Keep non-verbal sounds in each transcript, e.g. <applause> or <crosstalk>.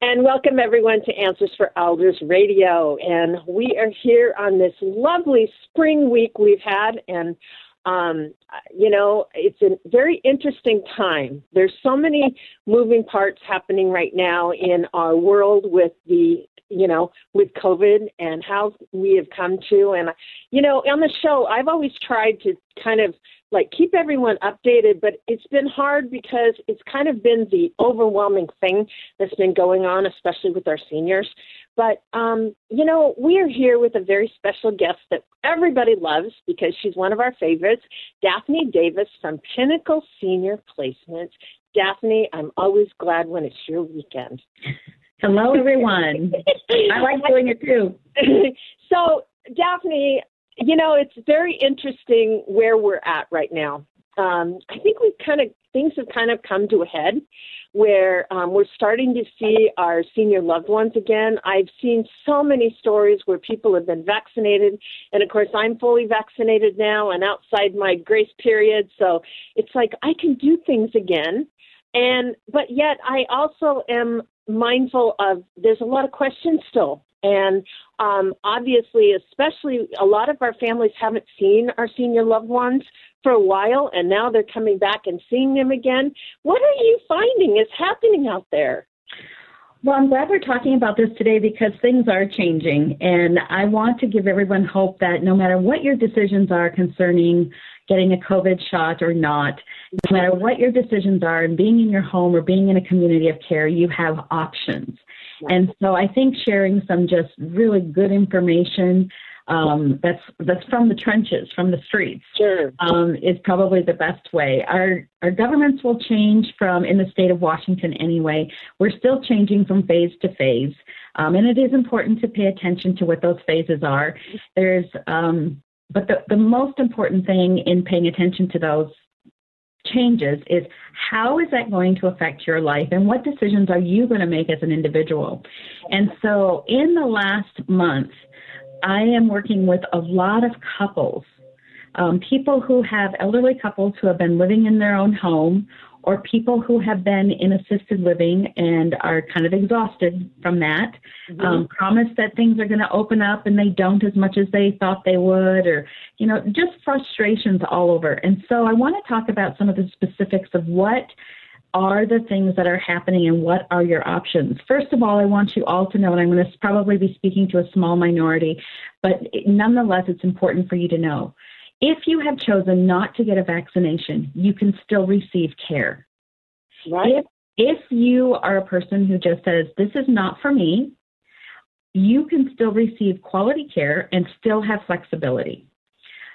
And welcome everyone to Answers for Elders Radio. And we are here on this lovely spring week we've had. And, um, you know, it's a very interesting time. There's so many moving parts happening right now in our world with the you know, with COVID and how we have come to. And, you know, on the show, I've always tried to kind of like keep everyone updated, but it's been hard because it's kind of been the overwhelming thing that's been going on, especially with our seniors. But um, you know, we are here with a very special guest that everybody loves because she's one of our favorites, Daphne Davis from Pinnacle Senior Placements. Daphne, I'm always glad when it's your weekend. Hello, everyone. <laughs> I like doing it too. <laughs> so, Daphne, you know, it's very interesting where we're at right now. Um, I think we've kind of things have kind of come to a head where um, we're starting to see our senior loved ones again. I've seen so many stories where people have been vaccinated, and of course, I'm fully vaccinated now and outside my grace period, so it's like I can do things again. And but yet, I also am mindful of there's a lot of questions still and um, obviously, especially a lot of our families haven't seen our senior loved ones for a while, and now they're coming back and seeing them again. What are you finding is happening out there? Well, I'm glad we're talking about this today because things are changing, and I want to give everyone hope that no matter what your decisions are concerning getting a COVID shot or not, no matter what your decisions are and being in your home or being in a community of care, you have options. And so I think sharing some just really good information um, that's that's from the trenches, from the streets, sure. um, is probably the best way. Our our governments will change from in the state of Washington anyway. We're still changing from phase to phase, um, and it is important to pay attention to what those phases are. There's um, but the, the most important thing in paying attention to those changes is how is that going to affect your life and what decisions are you going to make as an individual? And so in the last month, I am working with a lot of couples, um, people who have elderly couples who have been living in their own home or people who have been in assisted living and are kind of exhausted from that, mm-hmm. um, promise that things are going to open up and they don't as much as they thought they would, or, you know, just frustrations all over. And so I want to talk about some of the specifics of what are the things that are happening and what are your options? First of all, I want you all to know, and I'm going to probably be speaking to a small minority, but nonetheless, it's important for you to know if you have chosen not to get a vaccination, you can still receive care. Right. If, if you are a person who just says, This is not for me, you can still receive quality care and still have flexibility.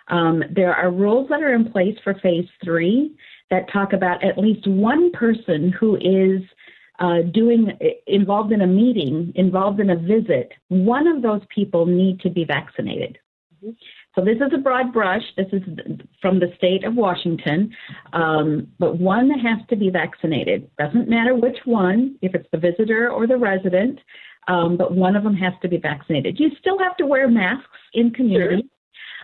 Um, there are rules that are in place for phase three that talk about at least one person who is uh, doing involved in a meeting, involved in a visit. One of those people need to be vaccinated. Mm-hmm. So this is a broad brush. This is from the state of Washington, um, but one has to be vaccinated. Doesn't matter which one, if it's the visitor or the resident, um, but one of them has to be vaccinated. You still have to wear masks in community.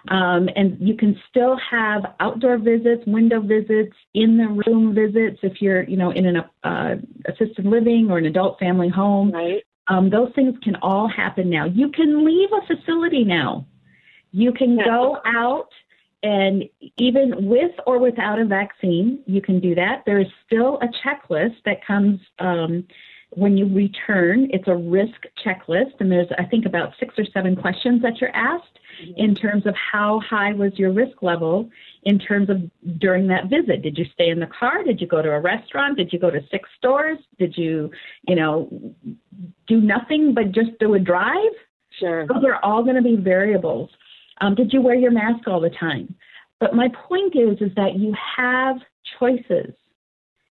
Um, and you can still have outdoor visits, window visits, in the room visits if you're, you know, in an uh, assisted living or an adult family home. Right. Um, those things can all happen now. You can leave a facility now. You can go out and even with or without a vaccine, you can do that. There is still a checklist that comes um, when you return. It's a risk checklist, and there's, I think, about six or seven questions that you're asked mm-hmm. in terms of how high was your risk level in terms of during that visit. Did you stay in the car? Did you go to a restaurant? Did you go to six stores? Did you, you know, do nothing but just do a drive? Sure. Those are all going to be variables. Um, did you wear your mask all the time? But my point is, is that you have choices.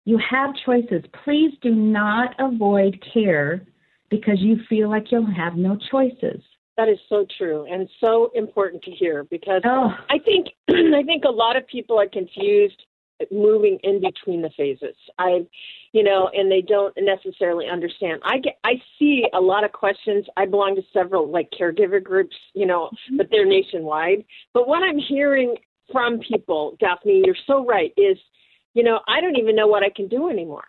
You have choices. Please do not avoid care because you feel like you'll have no choices. That is so true and so important to hear because oh. I think <clears throat> I think a lot of people are confused moving in between the phases. I, you know, and they don't necessarily understand. I get, I see a lot of questions. I belong to several like caregiver groups, you know, mm-hmm. but they're nationwide. But what I'm hearing from people, Daphne, you're so right, is, you know, I don't even know what I can do anymore.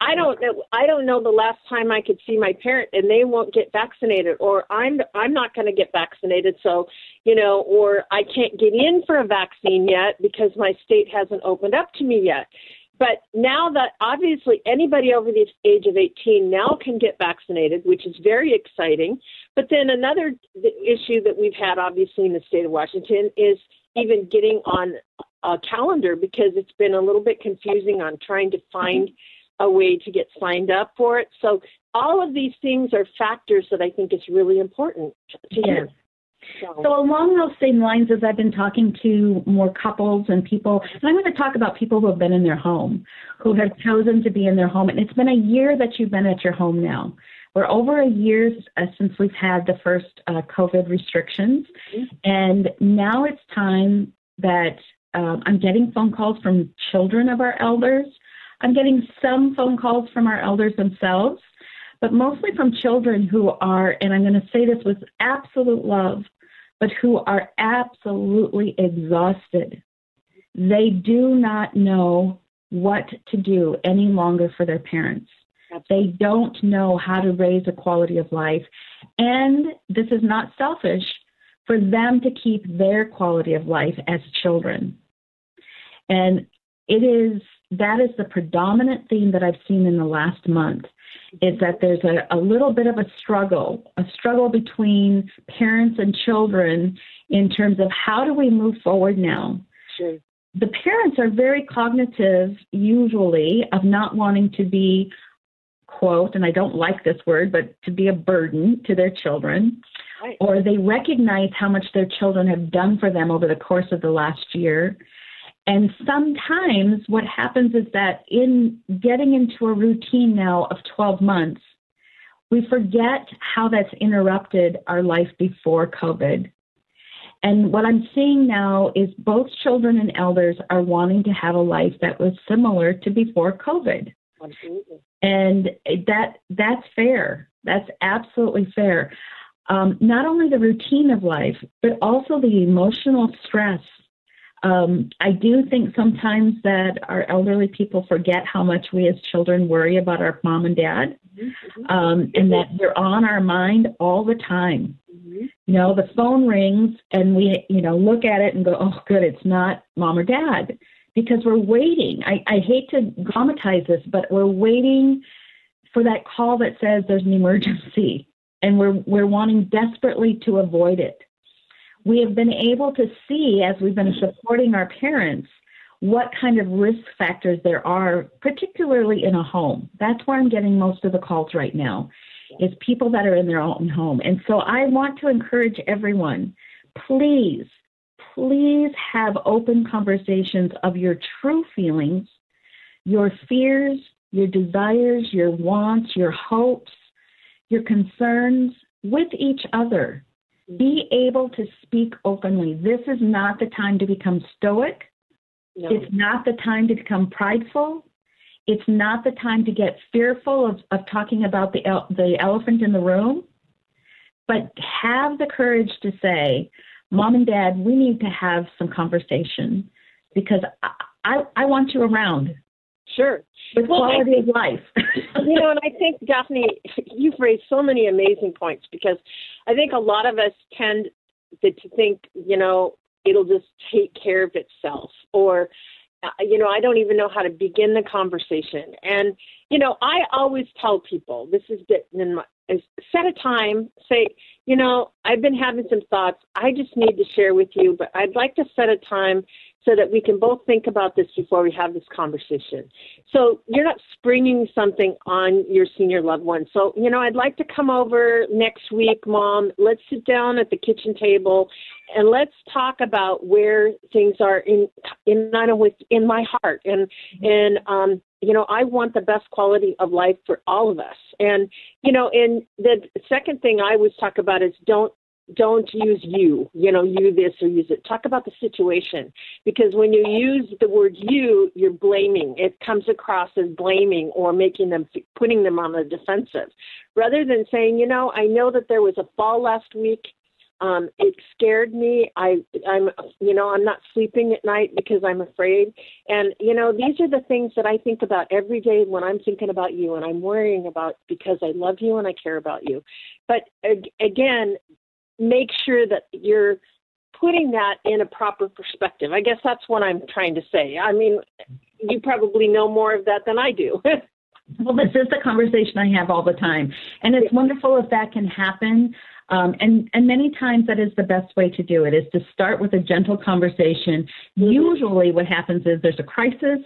I don't know. I don't know the last time I could see my parent, and they won't get vaccinated, or I'm I'm not going to get vaccinated. So, you know, or I can't get in for a vaccine yet because my state hasn't opened up to me yet. But now that obviously anybody over the age of 18 now can get vaccinated, which is very exciting. But then another issue that we've had, obviously, in the state of Washington is even getting on a calendar because it's been a little bit confusing on trying to find a way to get signed up for it. So all of these things are factors that I think is really important to hear. So. so. along those same lines, as I've been talking to more couples and people, and I'm going to talk about people who have been in their home, who have chosen to be in their home, and it's been a year that you've been at your home now. We're over a year uh, since we've had the first uh, COVID restrictions, mm-hmm. and now it's time that um, I'm getting phone calls from children of our elders I'm getting some phone calls from our elders themselves, but mostly from children who are, and I'm going to say this with absolute love, but who are absolutely exhausted. They do not know what to do any longer for their parents. They don't know how to raise a quality of life. And this is not selfish for them to keep their quality of life as children. And it is that is the predominant theme that I've seen in the last month is that there's a, a little bit of a struggle, a struggle between parents and children in terms of how do we move forward now. Sure. The parents are very cognitive, usually, of not wanting to be, quote, and I don't like this word, but to be a burden to their children. Right. Or they recognize how much their children have done for them over the course of the last year and sometimes what happens is that in getting into a routine now of 12 months, we forget how that's interrupted our life before COVID. And what I'm seeing now is both children and elders are wanting to have a life that was similar to before COVID. Absolutely. And that that's fair. That's absolutely fair. Um, not only the routine of life, but also the emotional stress um, I do think sometimes that our elderly people forget how much we as children worry about our mom and dad, mm-hmm. um, and that they're on our mind all the time. Mm-hmm. You know, the phone rings and we, you know, look at it and go, oh, good, it's not mom or dad, because we're waiting. I, I hate to dramatize this, but we're waiting for that call that says there's an emergency, and we're we're wanting desperately to avoid it we have been able to see as we've been supporting our parents what kind of risk factors there are, particularly in a home. That's where I'm getting most of the calls right now, is people that are in their own home. And so I want to encourage everyone, please, please have open conversations of your true feelings, your fears, your desires, your wants, your hopes, your concerns with each other be able to speak openly. This is not the time to become stoic. No. It's not the time to become prideful. It's not the time to get fearful of, of talking about the, the elephant in the room. But have the courage to say, Mom and Dad, we need to have some conversation because I, I, I want you around. Sure. With well, quality think, of life. <laughs> you know, and I think, Daphne, you've raised so many amazing points because I think a lot of us tend to, to think, you know, it'll just take care of itself or, you know, I don't even know how to begin the conversation. And, you know, I always tell people this is in my, is set a time, say, you know, I've been having some thoughts. I just need to share with you, but I'd like to set a time so that we can both think about this before we have this conversation. So you're not springing something on your senior loved one. So, you know, I'd like to come over next week, mom. Let's sit down at the kitchen table and let's talk about where things are in in not with in my heart and and um you know i want the best quality of life for all of us and you know and the second thing i always talk about is don't don't use you, you know, you this or use it. Talk about the situation because when you use the word you, you're blaming. It comes across as blaming or making them, putting them on the defensive rather than saying, you know, I know that there was a fall last week. Um, it scared me. I, I'm, you know, I'm not sleeping at night because I'm afraid. And you know, these are the things that I think about every day when I'm thinking about you and I'm worrying about because I love you and I care about you. But again, make sure that you're putting that in a proper perspective. I guess that's what I'm trying to say. I mean, you probably know more of that than I do. <laughs> well, this is the conversation I have all the time, and it's wonderful if that can happen. Um, and and many times that is the best way to do it is to start with a gentle conversation. Usually, what happens is there's a crisis,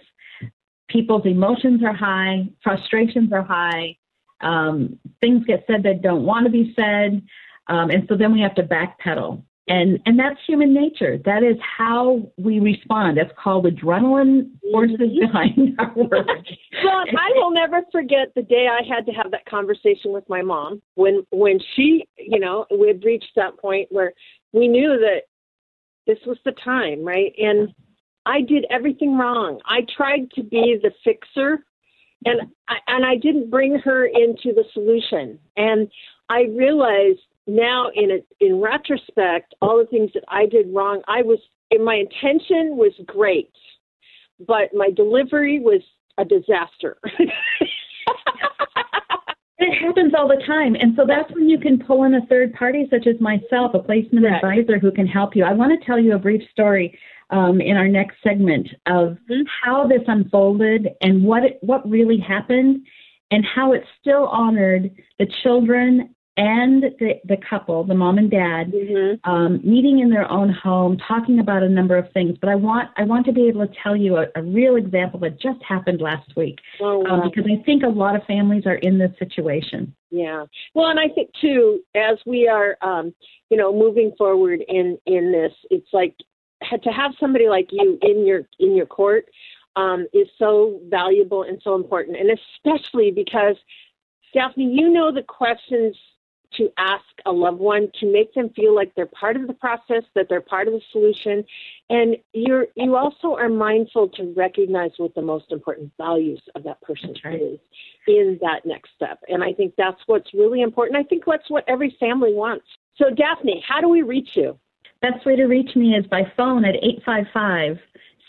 people's emotions are high, frustrations are high, um, things get said that don't want to be said, um, and so then we have to backpedal. And and that's human nature. That is how we respond. That's called adrenaline forces mm-hmm. behind <laughs> our work. Well i will never forget the day i had to have that conversation with my mom when when she you know we had reached that point where we knew that this was the time right? And i did everything wrong. I tried to be the fixer and I, and i didn't bring her into the solution. And i realized now in in retrospect, all the things that I did wrong, I was my intention was great, but my delivery was a disaster. <laughs> it happens all the time. And so that's when you can pull in a third party, such as myself, a placement advisor who can help you. I want to tell you a brief story um, in our next segment of mm-hmm. how this unfolded and what it, what really happened and how it still honored the children and the, the couple, the mom and dad, mm-hmm. um, meeting in their own home, talking about a number of things. But I want I want to be able to tell you a, a real example that just happened last week, oh, um, wow. um, because I think a lot of families are in this situation. Yeah. Well, and I think too, as we are, um, you know, moving forward in in this, it's like to have somebody like you in your in your court um, is so valuable and so important, and especially because. Daphne, you know the questions to ask a loved one to make them feel like they're part of the process, that they're part of the solution, and you're you also are mindful to recognize what the most important values of that person right. is in that next step. And I think that's what's really important. I think that's what every family wants. So Daphne, how do we reach you? Best way to reach me is by phone at 855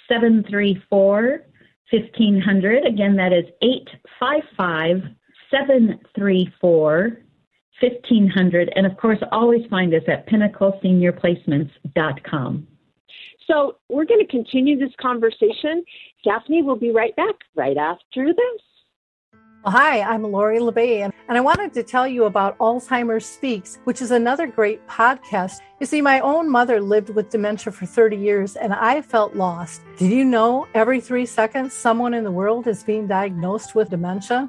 734 1500. Again, that is 855 734 1500. And of course, always find us at pinnacleseniorplacements.com. So we're going to continue this conversation. Daphne will be right back right after this. Hi, I'm Lori La Bey, and I wanted to tell you about Alzheimer's Speaks, which is another great podcast. You see, my own mother lived with dementia for 30 years, and I felt lost. Did you know every three seconds someone in the world is being diagnosed with dementia?